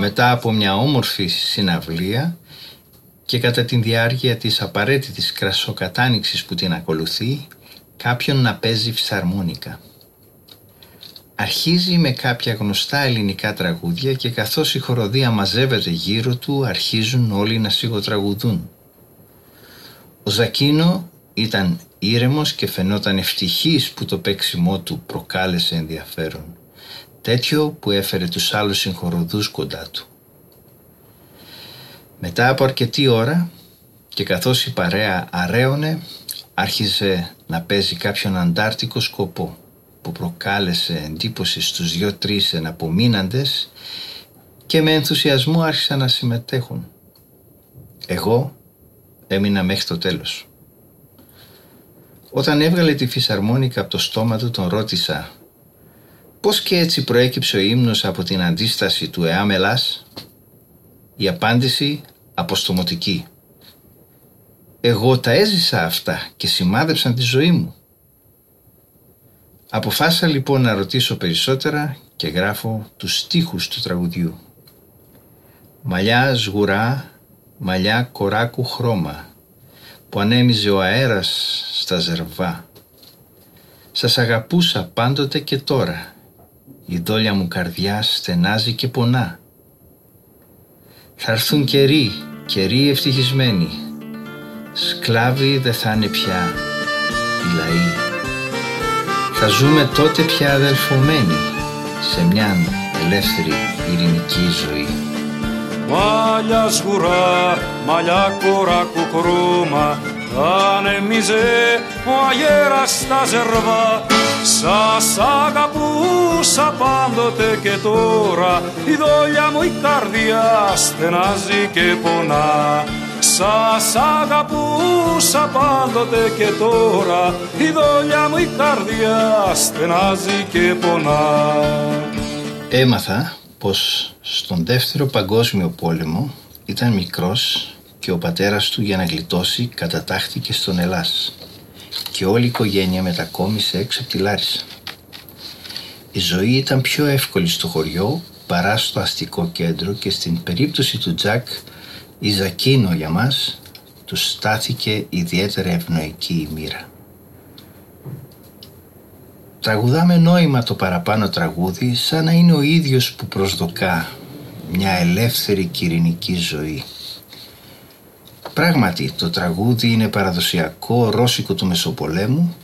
μετά από μια όμορφη συναυλία και κατά τη διάρκεια της απαραίτητης κρασοκατάνοιξης που την ακολουθεί κάποιον να παίζει φυσαρμόνικα. Αρχίζει με κάποια γνωστά ελληνικά τραγούδια και καθώς η χοροδία μαζεύεται γύρω του αρχίζουν όλοι να σιγοτραγουδούν. Ο Ζακίνο ήταν ήρεμος και φαινόταν ευτυχής που το παίξιμό του προκάλεσε ενδιαφέρον. Τέτοιο που έφερε τους άλλους συγχοροδούς κοντά του. Μετά από αρκετή ώρα και καθώς η παρέα αρέωνε άρχισε να παίζει κάποιον αντάρτικο σκοπό που προκάλεσε εντύπωση στους δυο-τρεις εναπομείναντες και με ενθουσιασμό άρχισαν να συμμετέχουν. Εγώ έμεινα μέχρι το τέλος. Όταν έβγαλε τη φυσαρμόνικα από το στόμα του τον ρώτησα «Πώς και έτσι προέκυψε ο ύμνος από την αντίσταση του ΕΑΜΕΛΑΣ» Η απάντηση αποστομωτική. Εγώ τα έζησα αυτά και σημάδεψαν τη ζωή μου. Αποφάσισα λοιπόν να ρωτήσω περισσότερα και γράφω τους στίχους του τραγουδιού. Μαλλιά σγουρά, μαλλιά κοράκου χρώμα, που ανέμιζε ο αέρας στα ζερβά. Σας αγαπούσα πάντοτε και τώρα, η δόλια μου καρδιά στενάζει και πονά. Θα έρθουν καιροί, καιροί ευτυχισμένοι, σκλάβοι δεν θα είναι πια οι λαοί. Θα ζούμε τότε πια αδελφωμένοι σε μια ελεύθερη ειρηνική ζωή. Μάλια σγουρά, μαλλιά κοράκου χρώμα, ανεμίζε ο αγέρας στα ζερβά. Σας αγαπούσα πάντοτε και τώρα, η δόλια μου η καρδιά στενάζει και πονά. Σας αγαπούσα πάντοτε και τώρα η δόλια μου η καρδιά στενάζει και πονά. Έμαθα πως στον δεύτερο παγκόσμιο πόλεμο ήταν μικρός και ο πατέρας του για να γλιτώσει κατατάχθηκε στον Ελλάς και όλη η οικογένεια μετακόμισε έξω από τη Λάρισα. Η ζωή ήταν πιο εύκολη στο χωριό παρά στο αστικό κέντρο και στην περίπτωση του Τζακ η Ζακίνο για μας τους στάθηκε ιδιαίτερα ευνοϊκή η μοίρα. Τραγουδάμε νόημα το παραπάνω τραγούδι σαν να είναι ο ίδιος που προσδοκά μια ελεύθερη κυρινική ζωή. Πράγματι το τραγούδι είναι παραδοσιακό ρώσικο του Μεσοπολέμου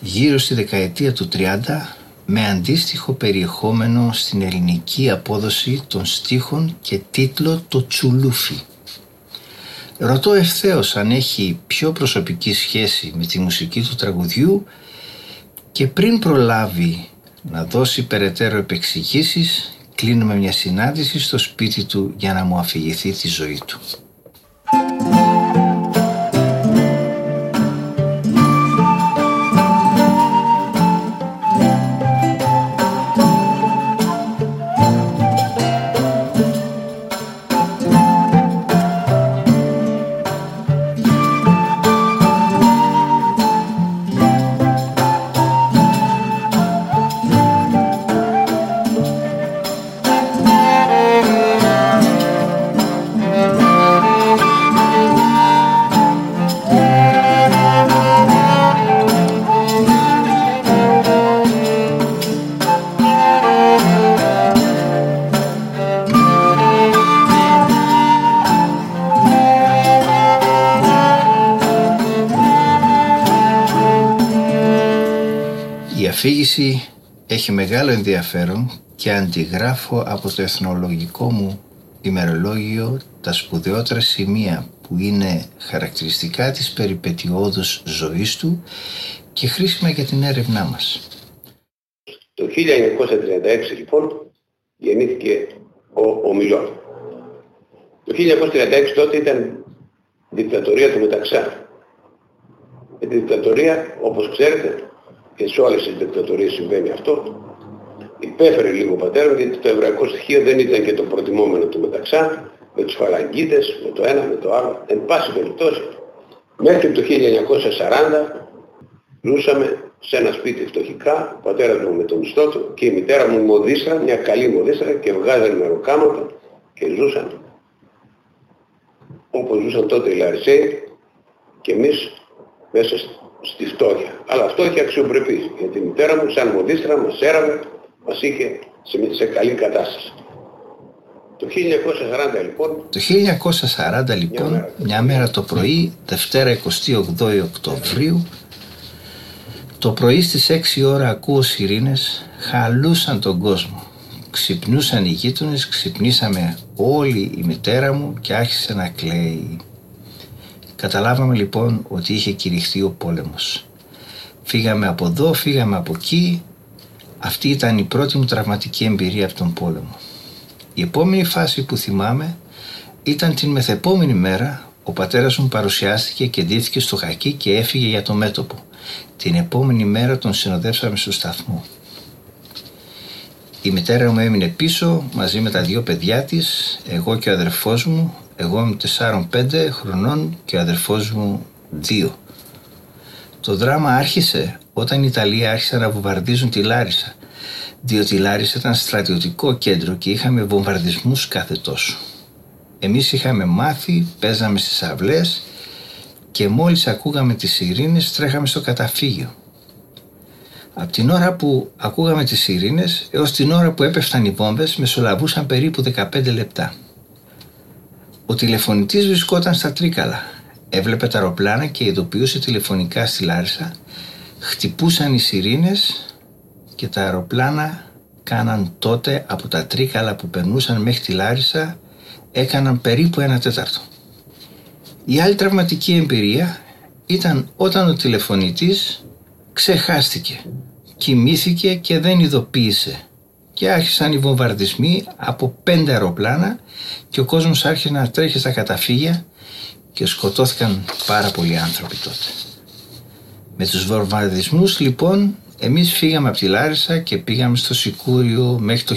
γύρω στη δεκαετία του 30 με αντίστοιχο περιεχόμενο στην ελληνική απόδοση των στίχων και τίτλο «Το Τσουλούφι». Ρωτώ ευθέως αν έχει πιο προσωπική σχέση με τη μουσική του τραγουδιού και πριν προλάβει να δώσει περαιτέρω επεξηγήσεις κλείνουμε μια συνάντηση στο σπίτι του για να μου αφηγηθεί τη ζωή του. Αφήγηση έχει μεγάλο ενδιαφέρον και αντιγράφω από το εθνολογικό μου ημερολόγιο τα σπουδαιότερα σημεία που είναι χαρακτηριστικά της περιπετειώδους ζωής του και χρήσιμα για την έρευνά μας. Το 1936 λοιπόν γεννήθηκε ο, ο Το 1936 τότε ήταν δικτατορία του Μεταξά. Η δικτατορία όπως ξέρετε και σε όλες τις δικτατορίες συμβαίνει αυτό, υπέφερε λίγο ο πατέρας γιατί το εβραϊκό στοιχείο δεν ήταν και το προτιμόμενο του μεταξά, με τους φαλαγγίτες, με το ένα, με το άλλο, εν πάση περιπτώσει. Μέχρι το 1940 ζούσαμε σε ένα σπίτι φτωχικά, ο πατέρας μου με το μισθό του και η μητέρα μου μοδίστρα, μια καλή μοδίστρα και βγάζανε μεροκάματα και ζούσαν όπως ζούσαν τότε οι Λαρισαίοι και εμείς μέσα στη φτώχεια. Αλλά φτώχεια αξιοπρεπής. Γιατί η μητέρα μου σαν μοντίστρα μας έραβε, μας είχε σε, σε καλή κατάσταση. Το 1940 λοιπόν... Το 1940 λοιπόν, μια μέρα, μια μέρα το πρωί, Δευτέρα 28 Οκτωβρίου, το πρωί στις 6 ώρα ακούω σιρήνες, χαλούσαν τον κόσμο. Ξυπνούσαν οι γείτονες, ξυπνήσαμε όλη η μητέρα μου και άρχισε να κλαίει. Καταλάβαμε λοιπόν ότι είχε κηρυχθεί ο πόλεμος. Φύγαμε από εδώ, φύγαμε από εκεί. Αυτή ήταν η πρώτη μου τραυματική εμπειρία από τον πόλεμο. Η επόμενη φάση που θυμάμαι ήταν την μεθεπόμενη μέρα ο πατέρας μου παρουσιάστηκε και ντύθηκε στο χακί και έφυγε για το μέτωπο. Την επόμενη μέρα τον συνοδεύσαμε στο σταθμό. Η μητέρα μου έμεινε πίσω μαζί με τα δύο παιδιά της, εγώ και ο αδερφός μου, εγώ είμαι 4-5 χρονών και ο αδερφός μου 2. Το δράμα άρχισε όταν οι Ιταλοί άρχισαν να βομβαρδίζουν τη Λάρισα, διότι η Λάρισα ήταν στρατιωτικό κέντρο και είχαμε βομβαρδισμούς κάθε τόσο. Εμείς είχαμε μάθει, παίζαμε στις αυλές και μόλις ακούγαμε τις ειρήνες τρέχαμε στο καταφύγιο. Από την ώρα που ακούγαμε τις ειρήνες έως την ώρα που έπεφταν οι βόμβες μεσολαβούσαν περίπου 15 λεπτά. Ο τηλεφωνητής βρισκόταν στα Τρίκαλα. Έβλεπε τα αεροπλάνα και ειδοποιούσε τηλεφωνικά στη Λάρισα. Χτυπούσαν οι σιρήνες και τα αεροπλάνα κάναν τότε από τα Τρίκαλα που περνούσαν μέχρι τη Λάρισα έκαναν περίπου ένα τέταρτο. Η άλλη τραυματική εμπειρία ήταν όταν ο τηλεφωνητής ξεχάστηκε, κοιμήθηκε και δεν ειδοποίησε και άρχισαν οι βομβαρδισμοί από πέντε αεροπλάνα και ο κόσμος άρχισε να τρέχει στα καταφύγια και σκοτώθηκαν πάρα πολλοί άνθρωποι τότε. Με τους βομβαρδισμούς λοιπόν εμείς φύγαμε από τη Λάρισα και πήγαμε στο Σικούριο μέχρι το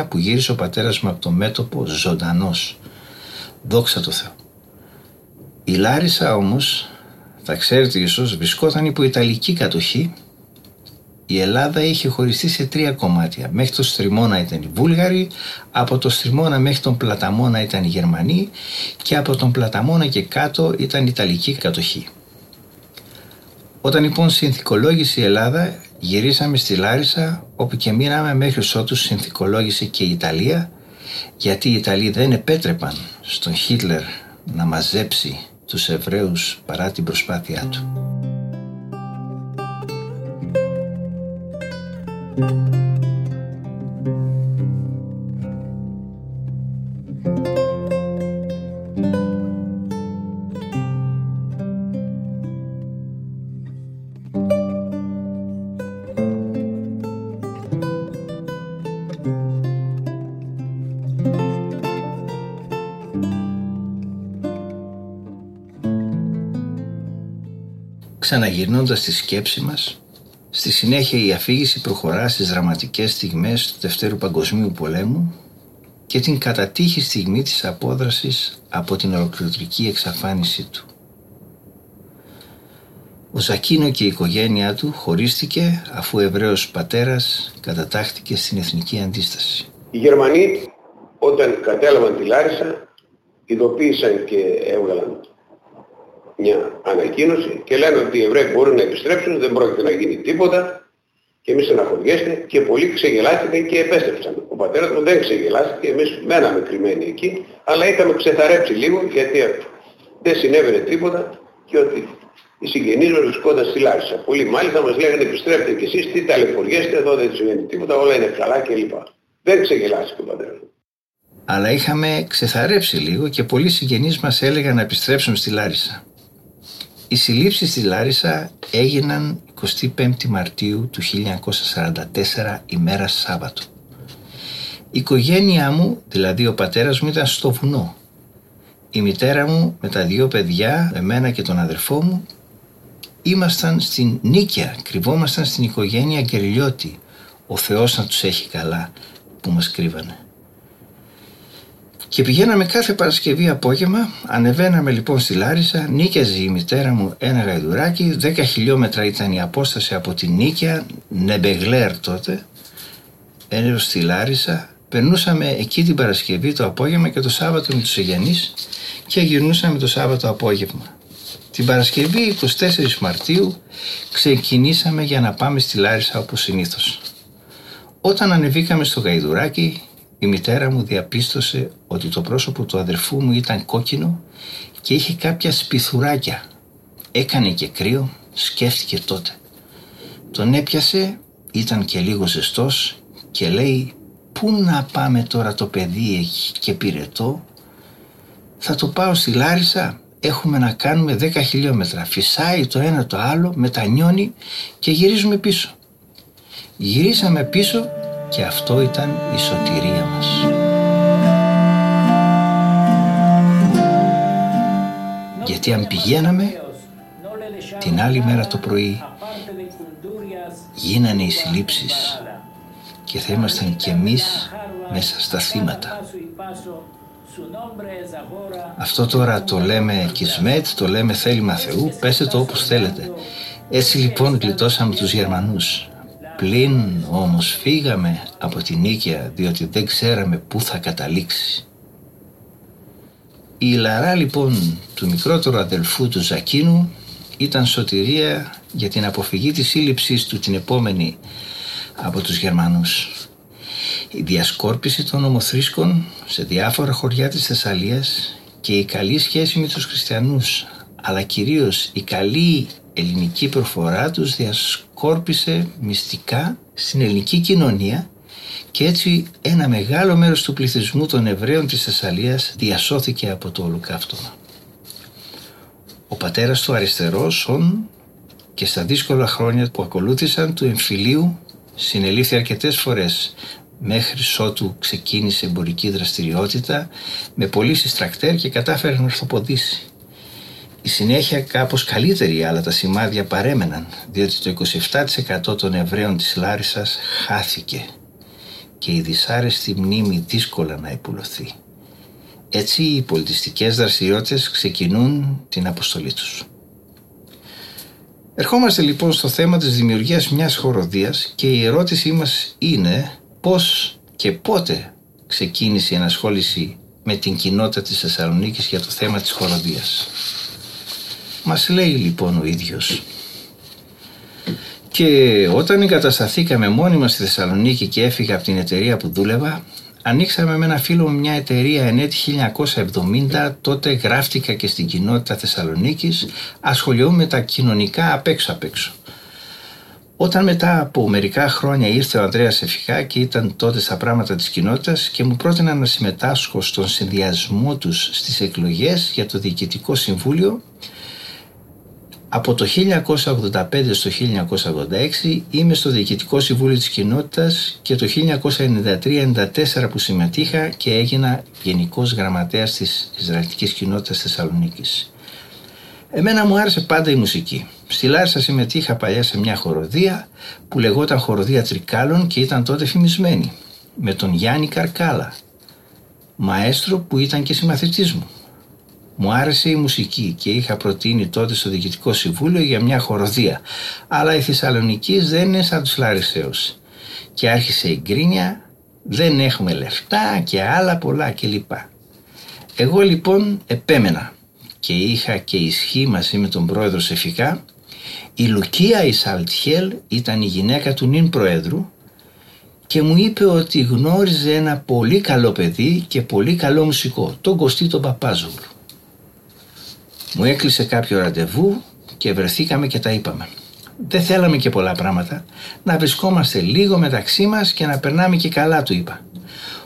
1941 που γύρισε ο πατέρας μου από το μέτωπο ζωντανός. Δόξα τω Θεώ. Η Λάρισα όμως, θα ξέρετε ίσως, βρισκόταν υπό Ιταλική κατοχή. Η Ελλάδα είχε χωριστεί σε τρία κομμάτια. Μέχρι το Στριμώνα ήταν οι Βούλγαροι, από το Στριμώνα μέχρι τον Πλαταμόνα ήταν οι Γερμανοί και από τον Πλαταμόνα και κάτω ήταν η Ιταλική κατοχή. Όταν λοιπόν συνθηκολόγησε η Ελλάδα, γυρίσαμε στη Λάρισα, όπου και μείναμε μέχρι ότους συνθηκολόγησε και η Ιταλία, γιατί οι Ιταλοί δεν επέτρεπαν στον Χίτλερ να μαζέψει τους Εβραίους παρά την προσπάθειά του. Ξαναγυρνώντας τη σκέψη μας, στη συνέχεια η αφήγηση προχωρά στις δραματικές στιγμές του Δευτέρου Παγκοσμίου Πολέμου και την κατατύχη στιγμή της απόδρασης από την ολοκληρωτική εξαφάνισή του. Ο Ζακίνο και η οικογένειά του χωρίστηκε αφού ο Εβραίος πατέρας κατατάχθηκε στην Εθνική Αντίσταση. Οι Γερμανοί όταν κατέλαβαν τη Λάρισα ειδοποίησαν και έβγαλαν μια ανακοίνωση και λένε ότι οι Εβραίοι μπορούν να επιστρέψουν, δεν πρόκειται να γίνει τίποτα και εμείς στεναχωριέστε και πολλοί ξεγελάστηκαν και επέστρεψαν. Ο πατέρας μου δεν ξεγελάστηκε, εμείς μέναμε κρυμμένοι εκεί, αλλά είχαμε ξεθαρέψει λίγο γιατί δεν συνέβαινε τίποτα και ότι οι συγγενείς μας βρισκόνταν στη Λάρισα. Πολλοί μάλιστα μας λέγανε επιστρέφτε κι εσείς, τι ταλαιπωριέστε, εδώ δεν συμβαίνει τίποτα, όλα είναι καλά κλπ. Δεν ξεγελάστηκε ο πατέρας μου. Αλλά είχαμε ξεθαρέψει λίγο και πολλοί συγγενείς μας έλεγαν να επιστρέψουν στη Λάρισα. Οι συλλήψεις στη Λάρισα έγιναν 25 Μαρτίου του 1944 ημέρα Σάββατο. Η οικογένειά μου, δηλαδή ο πατέρας μου ήταν στο βουνό. Η μητέρα μου με τα δύο παιδιά, εμένα και τον αδερφό μου, ήμασταν στην Νίκαια, κρυβόμασταν στην οικογένεια Γκερλιώτη. Ο Θεός να τους έχει καλά που μας κρύβανε. Και πηγαίναμε κάθε Παρασκευή απόγευμα, ανεβαίναμε λοιπόν στη Λάρισα, νίκιαζε η μητέρα μου ένα γαϊδουράκι, 10 χιλιόμετρα ήταν η απόσταση από την Νίκαια, Νεμπεγλέρ τότε, έως στη Λάρισα, περνούσαμε εκεί την Παρασκευή το απόγευμα και το Σάββατο με τους Αιγιανείς και γυρνούσαμε το Σάββατο απόγευμα. Την Παρασκευή 24 Μαρτίου ξεκινήσαμε για να πάμε στη Λάρισα όπως συνήθως. Όταν ανεβήκαμε στο γαϊδουράκι η μητέρα μου διαπίστωσε ότι το πρόσωπο του αδερφού μου ήταν κόκκινο και είχε κάποια σπιθουράκια. Έκανε και κρύο, σκέφτηκε τότε. Τον έπιασε, ήταν και λίγο ζεστός και λέει «Πού να πάμε τώρα το παιδί έχει και πυρετό» «Θα το πάω στη Λάρισα, έχουμε να κάνουμε 10 χιλιόμετρα, φυσάει το ένα το άλλο, μετανιώνει και γυρίζουμε πίσω». Γυρίσαμε πίσω και αυτό ήταν η σωτηρία μας. Γιατί αν πηγαίναμε την άλλη μέρα το πρωί γίνανε οι συλλήψεις και θα ήμασταν κι εμείς μέσα στα θύματα. Αυτό τώρα το λέμε Κισμέτ, το λέμε θέλημα Θεού, πέστε το όπως θέλετε. Έτσι λοιπόν γλιτώσαμε τους Γερμανούς. Πλην όμως φύγαμε από την Νίκαια διότι δεν ξέραμε πού θα καταλήξεις. Η Λαρά λοιπόν του μικρότερου αδελφού του Ζακίνου ήταν σωτηρία για την αποφυγή της σύλληψής του την επόμενη από τους Γερμανούς. Η διασκόρπιση των ομοθρίσκων σε διάφορα χωριά της Θεσσαλίας και η καλή σχέση με τους χριστιανούς αλλά κυρίως η καλή ελληνική προφορά τους διασκόρπισε μυστικά στην ελληνική κοινωνία και έτσι ένα μεγάλο μέρος του πληθυσμού των Εβραίων της Θεσσαλίας διασώθηκε από το ολοκαύτωμα. Ο πατέρας του αριστερός, ον, και στα δύσκολα χρόνια που ακολούθησαν του εμφυλίου συνελήφθη αρκετές φορές μέχρι ότου ξεκίνησε εμπορική δραστηριότητα με πωλήσεις τρακτέρ και κατάφερε να ορθοποδήσει. Η συνέχεια κάπως καλύτερη αλλά τα σημάδια παρέμεναν διότι το 27% των Εβραίων της Λάρισας χάθηκε και η δυσάρεστη μνήμη δύσκολα να υπουλωθεί. Έτσι οι πολιτιστικές δραστηριότητες ξεκινούν την αποστολή τους. Ερχόμαστε λοιπόν στο θέμα της δημιουργίας μιας χοροδίας και η ερώτησή μας είναι πώς και πότε ξεκίνησε η ενασχόληση με την κοινότητα της Θεσσαλονίκης για το θέμα της χοροδίας. Μας λέει λοιπόν ο ίδιος και όταν εγκατασταθήκαμε μόνοι μας στη Θεσσαλονίκη και έφυγα από την εταιρεία που δούλευα ανοίξαμε με ένα φίλο μου μια εταιρεία ενέτη 1970 τότε γράφτηκα και στην κοινότητα Θεσσαλονίκης ασχολιόμαι με τα κοινωνικά απ' έξω απ' έξω. Όταν μετά από μερικά χρόνια ήρθε ο Ανδρέας Εφικά και ήταν τότε στα πράγματα της κοινότητας και μου πρότεινε να συμμετάσχω στον συνδυασμό τους στις εκλογές για το Διοικητικό Συμβούλιο από το 1985 στο 1986 είμαι στο Διοικητικό Συμβούλιο της Κοινότητας και το 1993-94 που συμμετείχα και έγινα Γενικός Γραμματέας της Ισραηλιτικής Κοινότητας Θεσσαλονίκης. Εμένα μου άρεσε πάντα η μουσική. Στη Λάρισα συμμετείχα παλιά σε μια χοροδία που λεγόταν Χοροδία Τρικάλων και ήταν τότε φημισμένη με τον Γιάννη Καρκάλα, μαέστρο που ήταν και συμμαθητής μου. Μου άρεσε η μουσική και είχα προτείνει τότε στο Διοικητικό Συμβούλιο για μια χοροδία. Αλλά η Θεσσαλονίκη δεν είναι σαν τους Λαρισαίους. Και άρχισε η γκρίνια, δεν έχουμε λεφτά και άλλα πολλά κλπ. Εγώ λοιπόν επέμενα και είχα και ισχύ μαζί με τον πρόεδρο Σεφικά. Η Λουκία Ισαλτιέλ ήταν η γυναίκα του νυν προέδρου και μου είπε ότι γνώριζε ένα πολύ καλό παιδί και πολύ καλό μουσικό, τον Κωστή τον Παπάζουλου. Μου έκλεισε κάποιο ραντεβού και βρεθήκαμε και τα είπαμε. Δεν θέλαμε και πολλά πράγματα, να βρισκόμαστε λίγο μεταξύ μας και να περνάμε και καλά του είπα.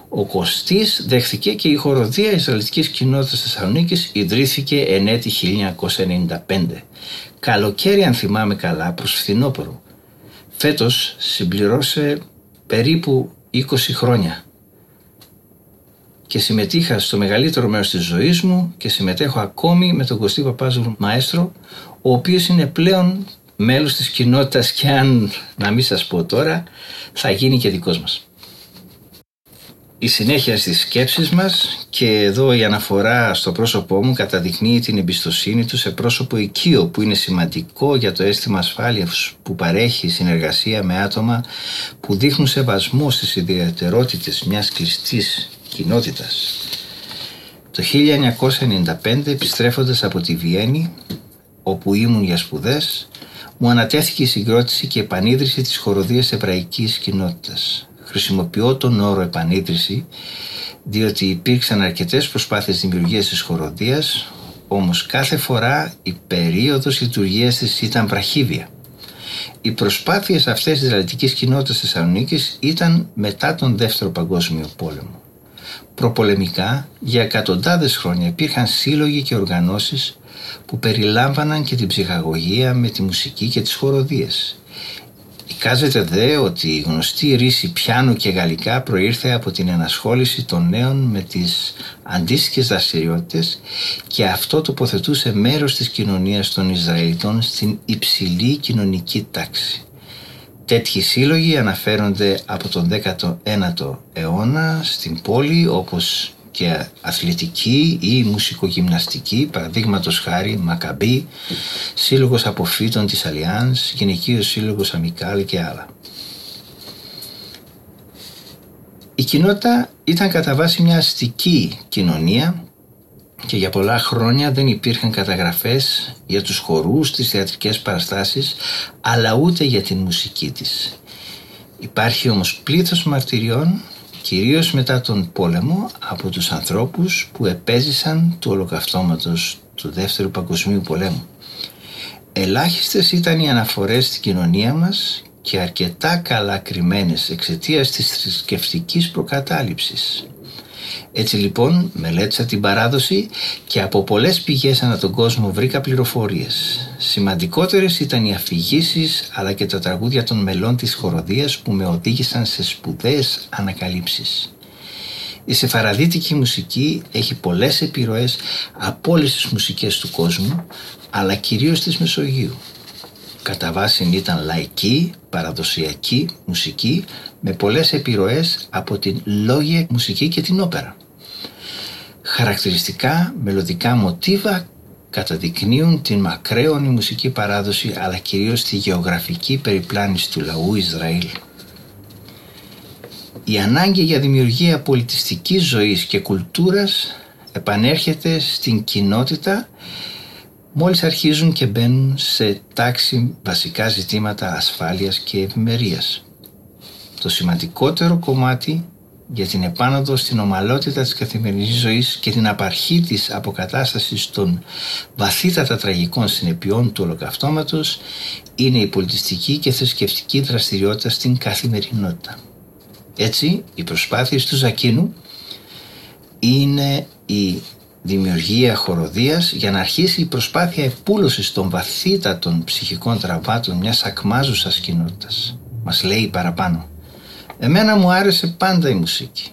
Ο Κωστής δέχθηκε και η χοροδία Ισραηλιτικής Κοινότητας Θεσσαλονίκης ιδρύθηκε εν έτη 1995. Καλοκαίρι αν θυμάμαι καλά προς φθινόπωρο. Φέτος συμπληρώσε περίπου 20 χρόνια και συμμετείχα στο μεγαλύτερο μέρος της ζωής μου και συμμετέχω ακόμη με τον Κωστή Παπάζου Μαέστρο ο οποίος είναι πλέον μέλος της κοινότητας και αν να μην σας πω τώρα θα γίνει και δικός μας. η συνέχεια στις σκέψεις μας και εδώ η αναφορά στο πρόσωπό μου καταδεικνύει την εμπιστοσύνη του σε πρόσωπο οικείο που είναι σημαντικό για το αίσθημα ασφάλειας που παρέχει συνεργασία με άτομα που δείχνουν σεβασμό στις ιδιαιτερότητες μιας κλειστής κοινότητας. Το 1995 επιστρέφοντας από τη Βιέννη όπου ήμουν για σπουδές μου ανατέθηκε η συγκρότηση και επανίδρυση της χοροδίας εβραϊκής κοινότητας Χρησιμοποιώ τον όρο επανίδρυση διότι υπήρξαν αρκετές προσπάθειες δημιουργίας της χοροδίας όμως κάθε φορά η περίοδος λειτουργίας της ήταν βραχύβια. Οι προσπάθειες αυτές της ραλτικής κοινότητας της Θεσσαλονίκης ήταν μετά τον Δεύτερο Παγκόσμιο Πόλεμο. Προπολεμικά, για εκατοντάδες χρόνια υπήρχαν σύλλογοι και οργανώσεις που περιλάμβαναν και την ψυχαγωγία με τη μουσική και τις χοροδίες. Εικάζεται δε ότι η γνωστή ρίση πιάνου και γαλλικά προήρθε από την ενασχόληση των νέων με τις αντίστοιχες δραστηριότητες και αυτό τοποθετούσε μέρος της κοινωνίας των Ισραηλιτών στην υψηλή κοινωνική τάξη. Τέτοιοι σύλλογοι αναφέρονται από τον 19ο αιώνα στην πόλη όπως και αθλητική ή μουσικογυμναστική, παραδείγματος χάρη Μακαμπή, σύλλογος αποφύτων της Αλιάνς, γυναικείος σύλλογος Αμικάλ και άλλα. Η κοινότητα ήταν κατά βάση μια αστική κοινωνία και για πολλά χρόνια δεν υπήρχαν καταγραφές για τους χορούς, τις θεατρικές παραστάσεις, αλλά ούτε για την μουσική της. Υπάρχει όμως πλήθος μαρτυριών κυρίως μετά τον πόλεμο από τους ανθρώπους που επέζησαν του ολοκαυτώματος του Δεύτερου Παγκοσμίου Πολέμου. Ελάχιστες ήταν οι αναφορές στην κοινωνία μας και αρκετά καλά κρυμμένες εξαιτίας της θρησκευτικής προκατάληψης. Έτσι λοιπόν μελέτησα την παράδοση και από πολλές πηγές ανά τον κόσμο βρήκα πληροφορίες. Σημαντικότερες ήταν οι αφηγήσεις αλλά και τα τραγούδια των μελών της χοροδίας που με οδήγησαν σε σπουδαίες ανακαλύψεις. Η σεφαραδίτικη μουσική έχει πολλές επιρροές από όλες τις μουσικές του κόσμου αλλά κυρίως της Μεσογείου. Κατά βάση ήταν λαϊκή, παραδοσιακή μουσική με πολλές επιρροές από την λόγια μουσική και την όπερα. Χαρακτηριστικά μελωδικά μοτίβα καταδεικνύουν την μακραίωνη μουσική παράδοση αλλά κυρίως τη γεωγραφική περιπλάνηση του λαού Ισραήλ. Η ανάγκη για δημιουργία πολιτιστικής ζωής και κουλτούρας επανέρχεται στην κοινότητα μόλις αρχίζουν και μπαίνουν σε τάξη βασικά ζητήματα ασφάλειας και ευημερίας. Το σημαντικότερο κομμάτι για την επάνωδο στην ομαλότητα της καθημερινής ζωής και την απαρχή της αποκατάστασης των βαθύτατα τραγικών συνεπειών του ολοκαυτώματος είναι η πολιτιστική και θρησκευτική δραστηριότητα στην καθημερινότητα. Έτσι, οι προσπάθειες του Ζακίνου είναι η δημιουργία χοροδίας για να αρχίσει η προσπάθεια επούλωσης των βαθύτατων ψυχικών τραβάτων μιας ακμάζουσας κοινότητας. Μας λέει παραπάνω. Εμένα μου άρεσε πάντα η μουσική.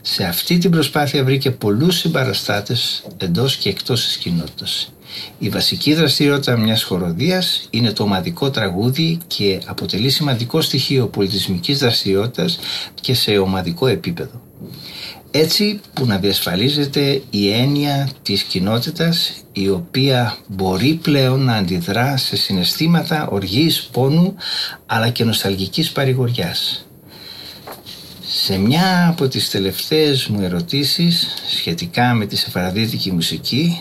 Σε αυτή την προσπάθεια βρήκε πολλούς συμπαραστάτες εντός και εκτός της κοινότητας. Η βασική δραστηριότητα μιας χοροδίας είναι το ομαδικό τραγούδι και αποτελεί σημαντικό στοιχείο πολιτισμικής δραστηριότητας και σε ομαδικό επίπεδο. Έτσι που να διασφαλίζεται η έννοια της κοινότητας η οποία μπορεί πλέον να αντιδρά σε συναισθήματα οργής, πόνου αλλά και νοσταλγικής παρηγοριάς. Σε μια από τις τελευταίες μου ερωτήσεις σχετικά με τη σεφαραδίτικη μουσική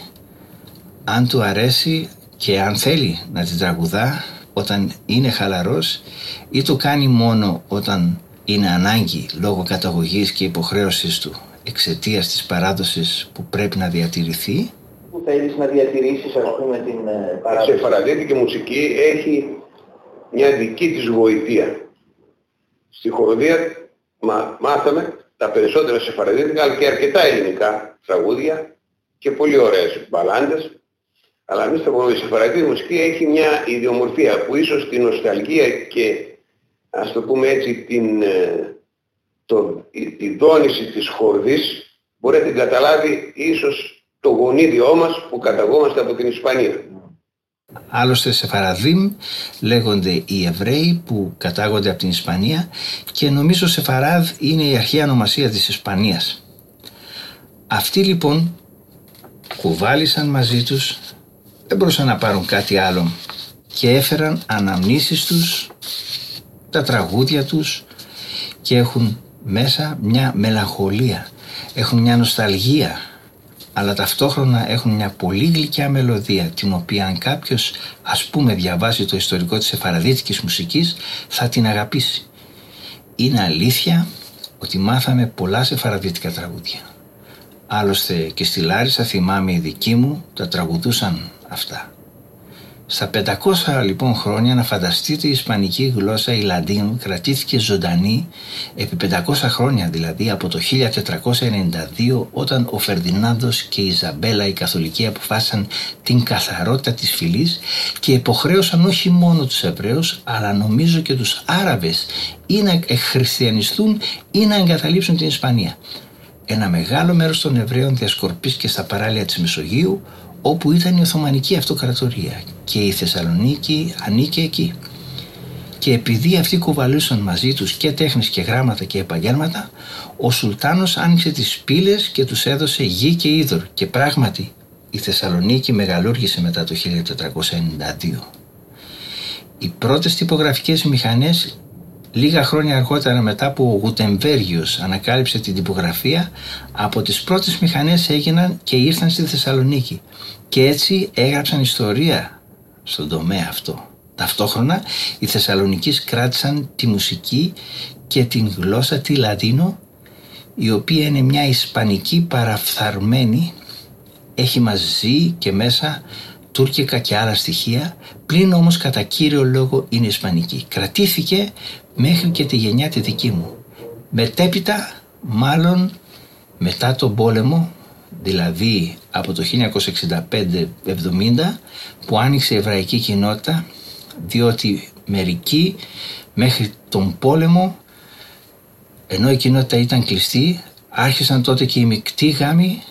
αν του αρέσει και αν θέλει να την τραγουδά όταν είναι χαλαρός ή το κάνει μόνο όταν είναι ανάγκη λόγω καταγωγής και υποχρέωσης του εξαιτίας της παράδοσης που πρέπει να διατηρηθεί; Που θέλεις να διατηρήσεις ας πούμε την ε, παράδοση; Σε φαραδίτικη μουσική έχει μια δική της γοητεία. Στη χοροδία μα, μάθαμε τα περισσότερα σε φαραδίτικα αλλά και αρκετά ελληνικά τραγούδια και πολύ ωραίες μπαλάντες. Αλλά εμείς θα πούμε η σεφαραδίτικη μουσική έχει μια ιδιομορφία που ίσως την νοσταλγία και ας το πούμε έτσι την, ε, το, τη δόνηση της χορδής μπορεί να την καταλάβει ίσως το γονίδιό μας που καταγόμαστε από την Ισπανία. Άλλωστε σε Φαραδίμ λέγονται οι Εβραίοι που κατάγονται από την Ισπανία και νομίζω σε Φαράδ είναι η αρχαία ονομασία της Ισπανίας. Αυτοί λοιπόν κουβάλισαν μαζί τους, δεν μπορούσαν να πάρουν κάτι άλλο και έφεραν αναμνήσεις τους, τα τραγούδια τους και έχουν μέσα μια μελαγχολία, έχουν μια νοσταλγία αλλά ταυτόχρονα έχουν μια πολύ γλυκιά μελωδία την οποία αν κάποιος ας πούμε διαβάσει το ιστορικό της εφαραδίτικης μουσικής θα την αγαπήσει. Είναι αλήθεια ότι μάθαμε πολλά σεφαραδίτικα τραγούδια. Άλλωστε και στη Λάρισα θυμάμαι οι δικοί μου τα τραγουδούσαν αυτά. Στα 500 λοιπόν χρόνια να φανταστείτε η ισπανική γλώσσα η Λαντίνου κρατήθηκε ζωντανή επί 500 χρόνια δηλαδή από το 1492 όταν ο Φερδινάνδος και η Ιζαμπέλα οι καθολικοί αποφάσισαν την καθαρότητα της φυλής και υποχρέωσαν όχι μόνο τους Εβραίους αλλά νομίζω και τους Άραβες ή να χριστιανιστούν ή να εγκαταλείψουν την Ισπανία. Ένα μεγάλο μέρος των Εβραίων διασκορπίστηκε στα παράλια της Μεσογείου όπου ήταν η Οθωμανική Αυτοκρατορία και η Θεσσαλονίκη ανήκε εκεί. Και επειδή αυτοί κουβαλούσαν μαζί τους και τέχνης και γράμματα και επαγγέλματα, ο Σουλτάνος άνοιξε τις πύλες και τους έδωσε γη και είδωρ και πράγματι η Θεσσαλονίκη μεγαλούργησε μετά το 1492. Οι πρώτες τυπογραφικές μηχανές Λίγα χρόνια αργότερα μετά που ο Γουτεμβέργιος ανακάλυψε την τυπογραφία από τις πρώτες μηχανές έγιναν και ήρθαν στη Θεσσαλονίκη και έτσι έγραψαν ιστορία στον τομέα αυτό. Ταυτόχρονα οι Θεσσαλονικείς κράτησαν τη μουσική και την γλώσσα τη Λατίνο η οποία είναι μια ισπανική παραφθαρμένη έχει μαζί και μέσα τουρκικά και άλλα στοιχεία πλην όμως κατά κύριο λόγο είναι ισπανική. Κρατήθηκε μέχρι και τη γενιά τη δική μου. Μετέπειτα μάλλον μετά τον πόλεμο δηλαδή από το 1965-70 που άνοιξε η εβραϊκή κοινότητα διότι μερικοί μέχρι τον πόλεμο ενώ η κοινότητα ήταν κλειστή άρχισαν τότε και οι μεικτοί γάμοι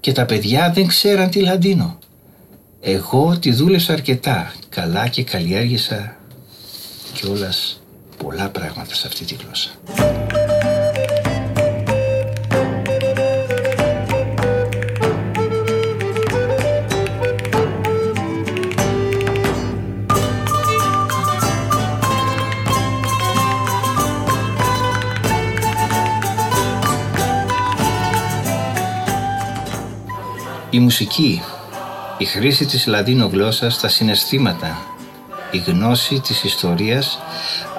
και τα παιδιά δεν ξέραν τι Λαντίνο. Εγώ τη δούλεψα αρκετά καλά και καλλιέργησα κιόλας πολλά πράγματα σε αυτή τη γλώσσα. Η μουσική, η χρήση της λαδίνο γλώσσας στα συναισθήματα, η γνώση της ιστορίας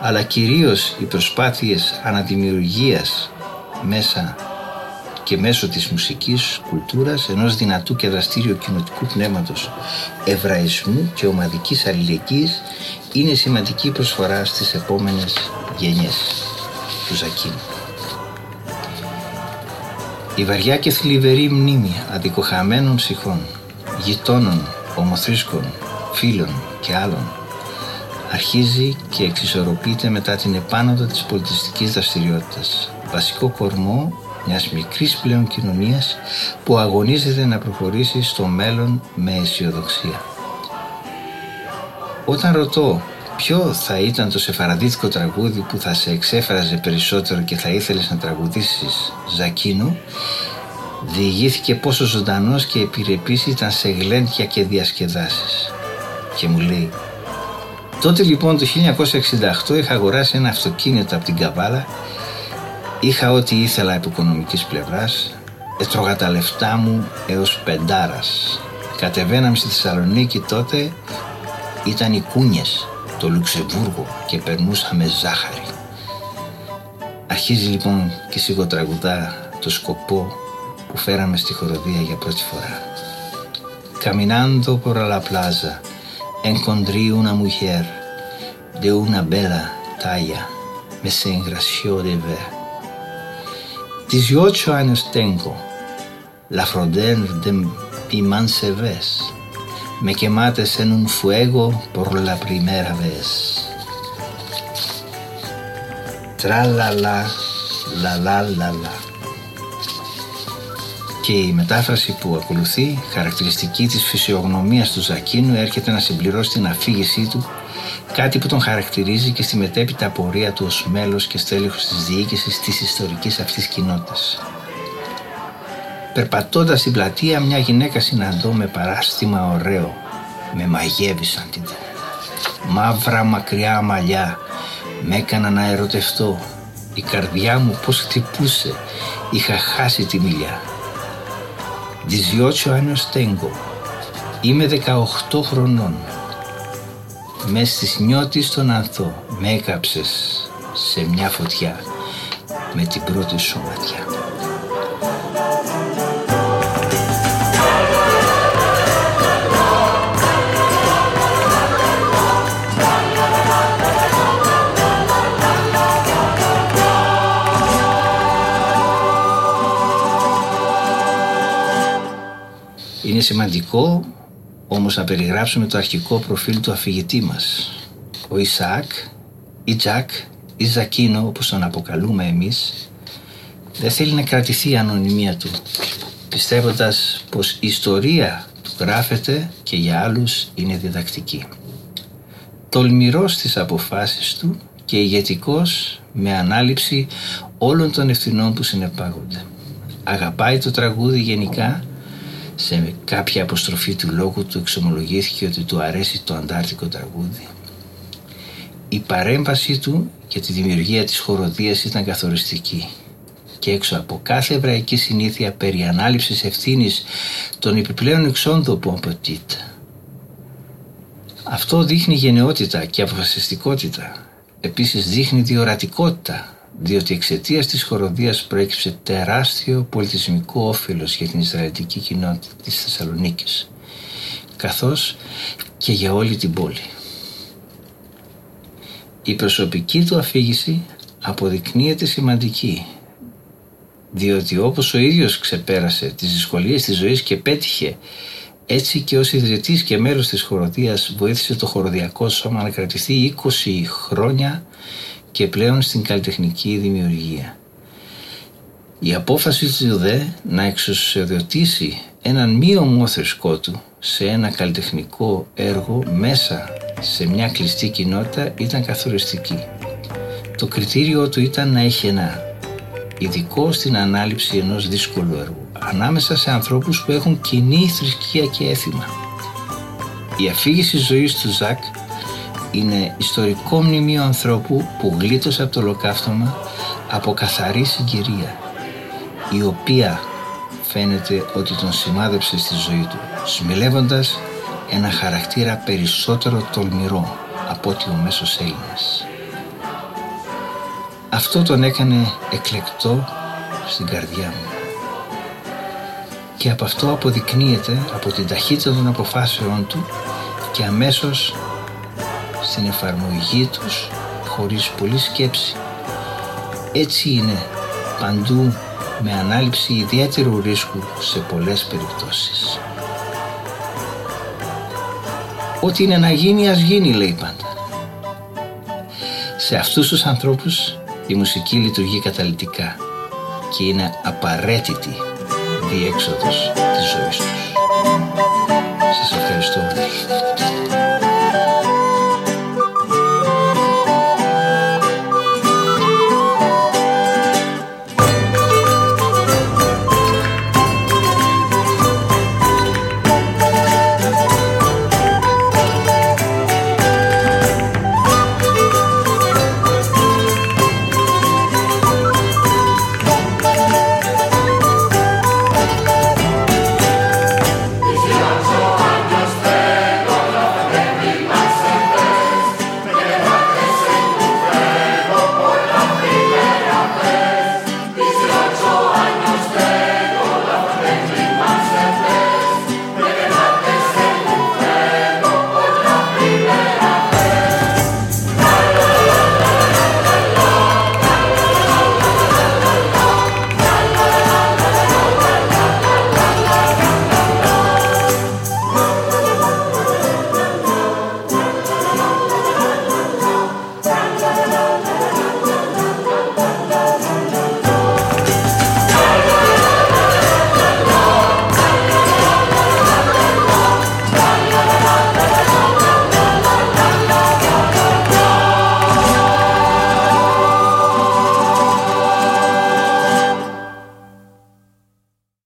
αλλά κυρίως οι προσπάθειες αναδημιουργίας μέσα και μέσω της μουσικής κουλτούρας ενός δυνατού και δραστήριου κοινωτικού πνεύματος εβραϊσμού και ομαδικής αλληλεγγύης είναι σημαντική προσφορά στις επόμενες γενιές του Ζακίνου. Η βαριά και θλιβερή μνήμη αδικοχαμένων ψυχών, γειτόνων, ομοθρίσκων, φίλων και άλλων αρχίζει και εξισορροπείται μετά την επάνωδο της πολιτιστικής δραστηριότητας. Βασικό κορμό μιας μικρής πλέον κοινωνίας που αγωνίζεται να προχωρήσει στο μέλλον με αισιοδοξία. Όταν ρωτώ ποιο θα ήταν το σεφαραδίτικο τραγούδι που θα σε εξέφραζε περισσότερο και θα ήθελες να τραγουδήσεις Ζακίνου, διηγήθηκε πόσο ζωντανός και επιρρεπής ήταν σε γλέντια και διασκεδάσεις. Και μου λέει Τότε λοιπόν το 1968 είχα αγοράσει ένα αυτοκίνητο από την Καβάλα. Είχα ό,τι ήθελα από οικονομικής πλευράς. Έτρωγα τα λεφτά μου έως πεντάρας. Κατεβαίναμε στη Θεσσαλονίκη τότε. Ήταν οι Κούνιες, το Λουξεμβούργο και περνούσαμε ζάχαρη Αρχίζει λοιπόν και σιγοτραγουδά το σκοπό που φέραμε στη χοροδία για πρώτη φορά Caminando por la plaza encontré una mujer de una bella talla. Me se engració de ver. 18 años tengo. La frontera de mi ves. Me quemates en un fuego por la primera vez. Tra la la, la la la la. και η μετάφραση που ακολουθεί, χαρακτηριστική της φυσιογνωμίας του Ζακίνου, έρχεται να συμπληρώσει την αφήγησή του, κάτι που τον χαρακτηρίζει και στη μετέπειτα πορεία του ως μέλος και στέλεχος της διοίκησης της ιστορικής αυτής κοινότητας. Περπατώντας στην πλατεία μια γυναίκα συναντώ με παράστημα ωραίο, με μαγεύησαν την Μαύρα μακριά μαλλιά, με έκανα να ερωτευτώ. Η καρδιά μου πως χτυπούσε, είχα χάσει τη μιλιά. 18 años tengo. Είμαι 18 χρονών. Μες στις νιώτης στον ανθό με έκαψες σε μια φωτιά με την πρώτη σου ματιά. Είναι σημαντικό όμως να περιγράψουμε το αρχικό προφίλ του αφηγητή μας. Ο Ισαάκ, ή Τζακ, ή Ζακίνο όπως τον αποκαλούμε εμείς, δεν θέλει να κρατηθεί η ανωνυμία του, πιστεύοντας πως η ιστορία του γράφεται και για άλλους είναι διδακτική. Τολμηρός στις αποφάσεις του και ηγετικός με ανάληψη όλων των ευθυνών που συνεπάγονται. Αγαπάει το τραγούδι γενικά σε κάποια αποστροφή του λόγου του εξομολογήθηκε ότι του αρέσει το αντάρτικο τραγούδι. Η παρέμβασή του για τη δημιουργία της χοροδίας ήταν καθοριστική και έξω από κάθε εβραϊκή συνήθεια περί ανάληψης ευθύνης των επιπλέον εξόντων που αποτείται. Αυτό δείχνει γενναιότητα και αποφασιστικότητα. Επίσης δείχνει διορατικότητα διότι εξαιτίας της χοροδίας προέκυψε τεράστιο πολιτισμικό όφελος για την Ισραηλιτική κοινότητα της Θεσσαλονίκης καθώς και για όλη την πόλη. Η προσωπική του αφήγηση αποδεικνύεται σημαντική διότι όπως ο ίδιος ξεπέρασε τις δυσκολίες της ζωής και πέτυχε έτσι και ως ιδρυτής και μέρος της χοροδίας βοήθησε το χοροδιακό σώμα να κρατηθεί 20 χρόνια και πλέον στην καλλιτεχνική δημιουργία. Η απόφαση του ΔΕ να εξουσιοδοτήσει έναν μη ομόθρησκό του σε ένα καλλιτεχνικό έργο μέσα σε μια κλειστή κοινότητα ήταν καθοριστική. Το κριτήριο του ήταν να έχει ένα ειδικό στην ανάληψη ενός δύσκολου έργου ανάμεσα σε ανθρώπους που έχουν κοινή θρησκεία και έθιμα. Η αφήγηση ζωής του Ζακ είναι ιστορικό μνημείο ανθρώπου που γλίτωσε από το ολοκαύτωμα από καθαρή συγκυρία η οποία φαίνεται ότι τον σημάδεψε στη ζωή του σμιλεύοντας ένα χαρακτήρα περισσότερο τολμηρό από ότι ο μέσος Έλληνας. Αυτό τον έκανε εκλεκτό στην καρδιά μου και από αυτό αποδεικνύεται από την ταχύτητα των αποφάσεών του και αμέσως στην εφαρμογή τους χωρίς πολλή σκέψη. Έτσι είναι παντού με ανάληψη ιδιαίτερου ρίσκου σε πολλές περιπτώσεις. Ό,τι είναι να γίνει ας γίνει λέει πάντα. Σε αυτούς τους ανθρώπους η μουσική λειτουργεί καταλητικά και είναι απαραίτητη διέξοδος της ζωής τους. Σας ευχαριστώ.